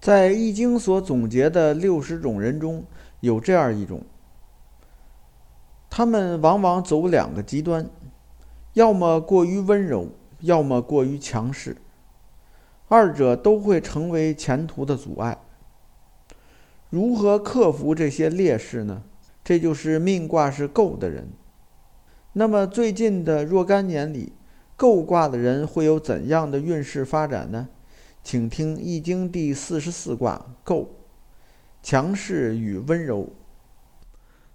在《易经》所总结的六十种人中，有这样一种，他们往往走两个极端，要么过于温柔，要么过于强势，二者都会成为前途的阻碍。如何克服这些劣势呢？这就是命卦是够的人。那么最近的若干年里，够卦的人会有怎样的运势发展呢？请听《易经》第四十四卦够，强势与温柔。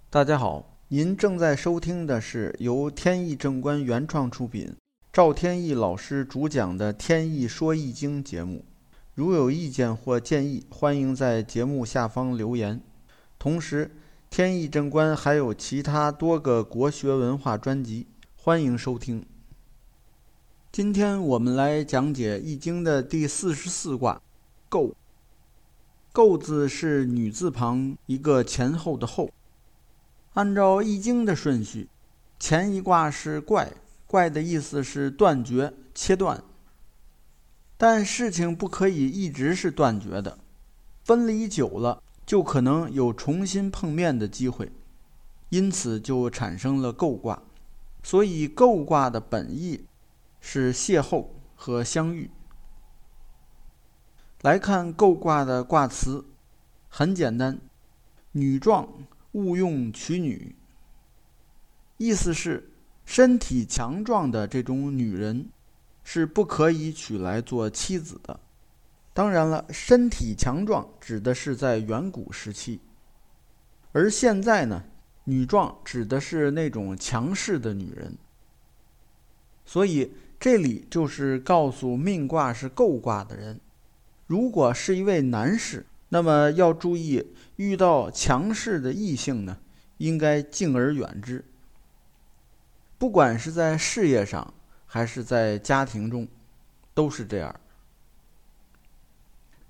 大家好，您正在收听的是由天意正观原创出品，赵天意老师主讲的《天意说易经》节目。如有意见或建议，欢迎在节目下方留言。同时，天意正观还有其他多个国学文化专辑，欢迎收听。今天我们来讲解《易经》的第四十四卦“构”。构字是女字旁一个前后的“后”。按照《易经》的顺序，前一卦是怪，怪的意思是断绝、切断。但事情不可以一直是断绝的，分离久了就可能有重新碰面的机会，因此就产生了构卦。所以构卦的本意是邂逅和相遇。来看构卦的卦辞，很简单：“女壮，勿用娶女。”意思是身体强壮的这种女人。是不可以娶来做妻子的。当然了，身体强壮指的是在远古时期，而现在呢，女壮指的是那种强势的女人。所以这里就是告诉命卦是够卦的人，如果是一位男士，那么要注意遇到强势的异性呢，应该敬而远之。不管是在事业上。还是在家庭中，都是这样。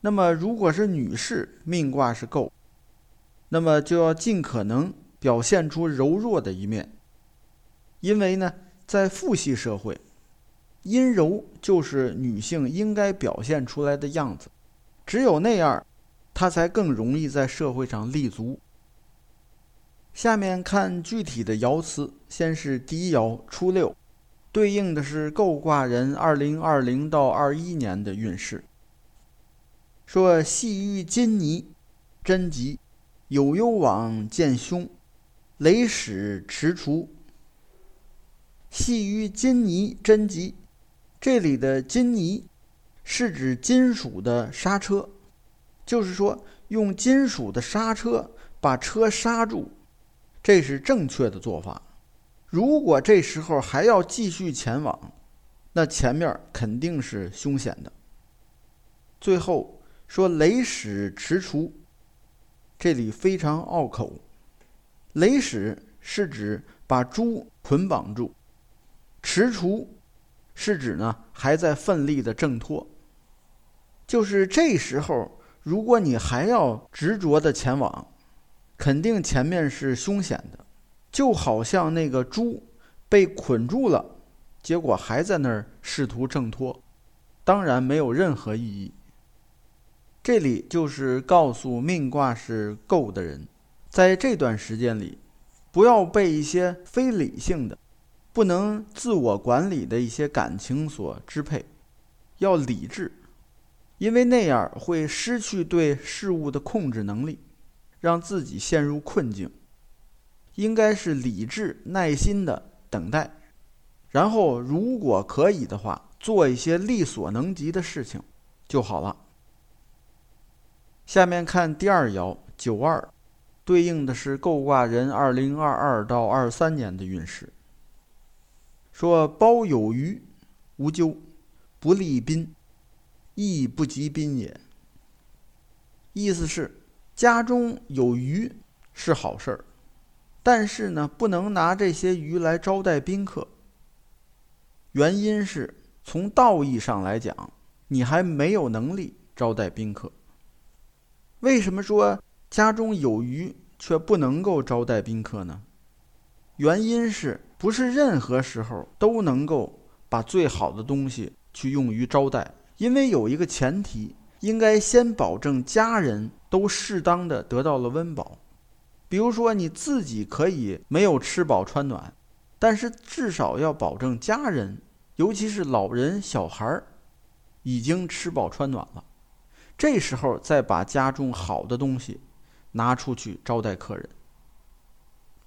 那么，如果是女士命卦是够，那么就要尽可能表现出柔弱的一面。因为呢，在父系社会，阴柔就是女性应该表现出来的样子，只有那样，她才更容易在社会上立足。下面看具体的爻辞，先是第一爻初六。对应的是构卦人二零二零到二一年的运势。说细于金泥，贞吉，有攸往见凶，雷使迟除。细于金泥，贞吉，这里的金泥是指金属的刹车，就是说用金属的刹车把车刹住，这是正确的做法。如果这时候还要继续前往，那前面肯定是凶险的。最后说雷矢迟除，这里非常拗口。雷矢是指把猪捆绑住，迟除是指呢还在奋力的挣脱。就是这时候，如果你还要执着的前往，肯定前面是凶险的。就好像那个猪被捆住了，结果还在那儿试图挣脱，当然没有任何意义。这里就是告诉命卦是够的人，在这段时间里，不要被一些非理性的、不能自我管理的一些感情所支配，要理智，因为那样会失去对事物的控制能力，让自己陷入困境。应该是理智、耐心的等待，然后如果可以的话，做一些力所能及的事情就好了。下面看第二爻九二，对应的是构卦人二零二二到二三年的运势。说包有余，无咎，不利宾，亦不及宾也。意思是家中有余是好事儿。但是呢，不能拿这些鱼来招待宾客。原因是从道义上来讲，你还没有能力招待宾客。为什么说家中有余却不能够招待宾客呢？原因是不是任何时候都能够把最好的东西去用于招待？因为有一个前提，应该先保证家人都适当的得到了温饱。比如说你自己可以没有吃饱穿暖，但是至少要保证家人，尤其是老人、小孩儿，已经吃饱穿暖了。这时候再把家中好的东西拿出去招待客人。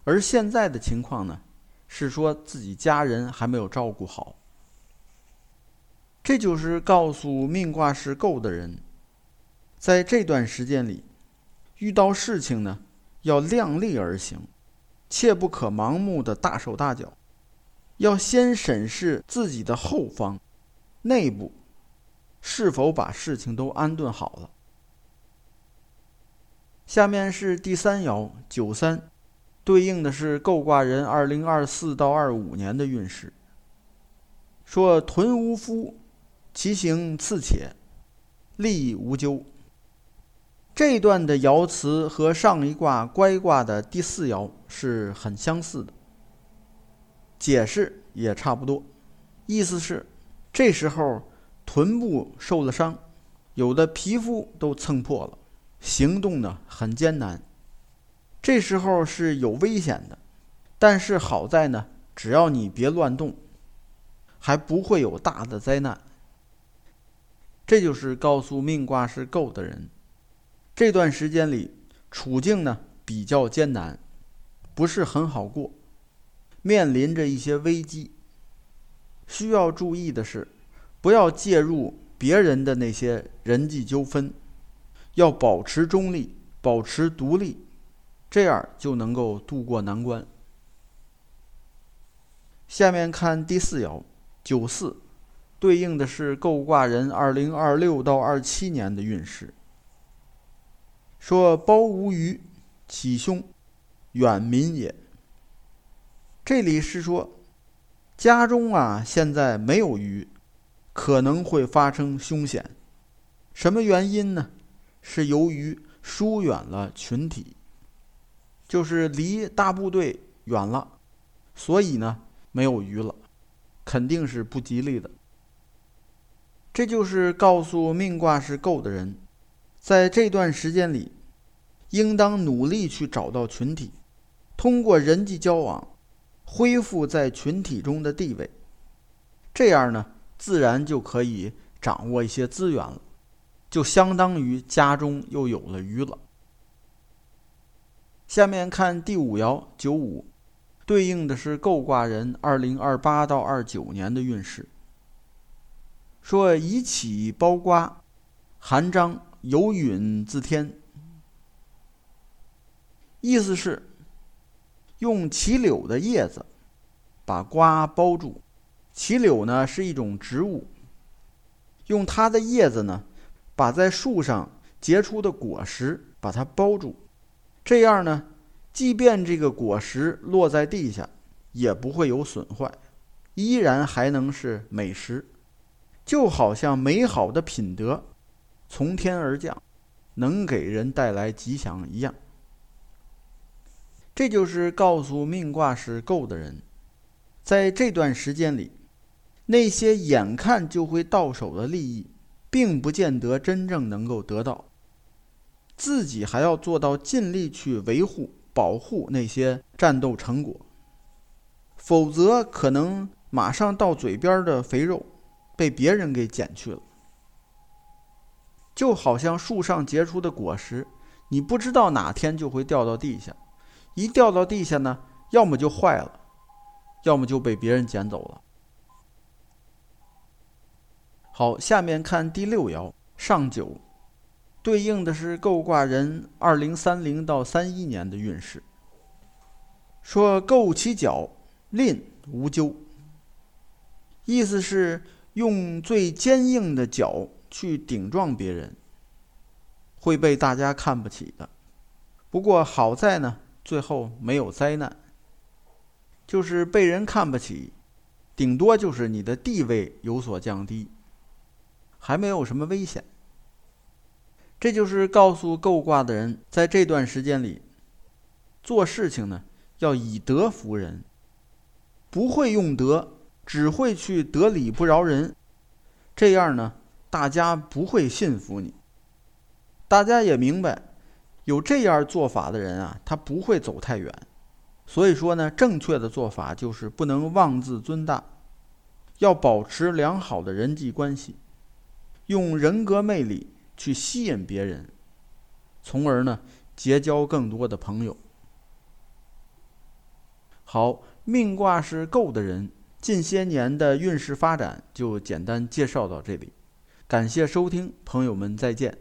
而现在的情况呢，是说自己家人还没有照顾好。这就是告诉命卦是够的人，在这段时间里，遇到事情呢，要量力而行，切不可盲目的大手大脚，要先审视自己的后方、内部，是否把事情都安顿好了。下面是第三爻九三，对应的是构卦人二零二四到二五年的运势。说屯无夫。其行次且，利无咎。这段的爻辞和上一卦乖卦的第四爻是很相似的，解释也差不多。意思是，这时候臀部受了伤，有的皮肤都蹭破了，行动呢很艰难。这时候是有危险的，但是好在呢，只要你别乱动，还不会有大的灾难。这就是告诉命卦是够的人，这段时间里处境呢比较艰难，不是很好过，面临着一些危机。需要注意的是，不要介入别人的那些人际纠纷，要保持中立，保持独立，这样就能够渡过难关。下面看第四爻九四。对应的是构卦人二零二六到二七年的运势。说包无余，起凶，远民也。这里是说，家中啊现在没有鱼，可能会发生凶险。什么原因呢？是由于疏远了群体，就是离大部队远了，所以呢没有鱼了，肯定是不吉利的。这就是告诉命卦是够的人，在这段时间里，应当努力去找到群体，通过人际交往，恢复在群体中的地位。这样呢，自然就可以掌握一些资源了，就相当于家中又有了鱼了。下面看第五爻九五，对应的是构卦人二零二八到二九年的运势。说以起包瓜，含章有允自天。意思是用杞柳的叶子把瓜包住。杞柳呢是一种植物，用它的叶子呢把在树上结出的果实把它包住。这样呢，即便这个果实落在地下，也不会有损坏，依然还能是美食。就好像美好的品德从天而降，能给人带来吉祥一样。这就是告诉命卦是够的人，在这段时间里，那些眼看就会到手的利益，并不见得真正能够得到。自己还要做到尽力去维护、保护那些战斗成果，否则可能马上到嘴边的肥肉。被别人给捡去了，就好像树上结出的果实，你不知道哪天就会掉到地下，一掉到地下呢，要么就坏了，要么就被别人捡走了。好，下面看第六爻上九，对应的是构卦人二零三零到三一年的运势。说构其角，吝无咎，意思是。用最坚硬的脚去顶撞别人，会被大家看不起的。不过好在呢，最后没有灾难，就是被人看不起，顶多就是你的地位有所降低，还没有什么危险。这就是告诉够卦的人，在这段时间里，做事情呢要以德服人，不会用德。只会去得理不饶人，这样呢，大家不会信服你。大家也明白，有这样做法的人啊，他不会走太远。所以说呢，正确的做法就是不能妄自尊大，要保持良好的人际关系，用人格魅力去吸引别人，从而呢结交更多的朋友。好，命卦是够的人，近些年的运势发展就简单介绍到这里，感谢收听，朋友们再见。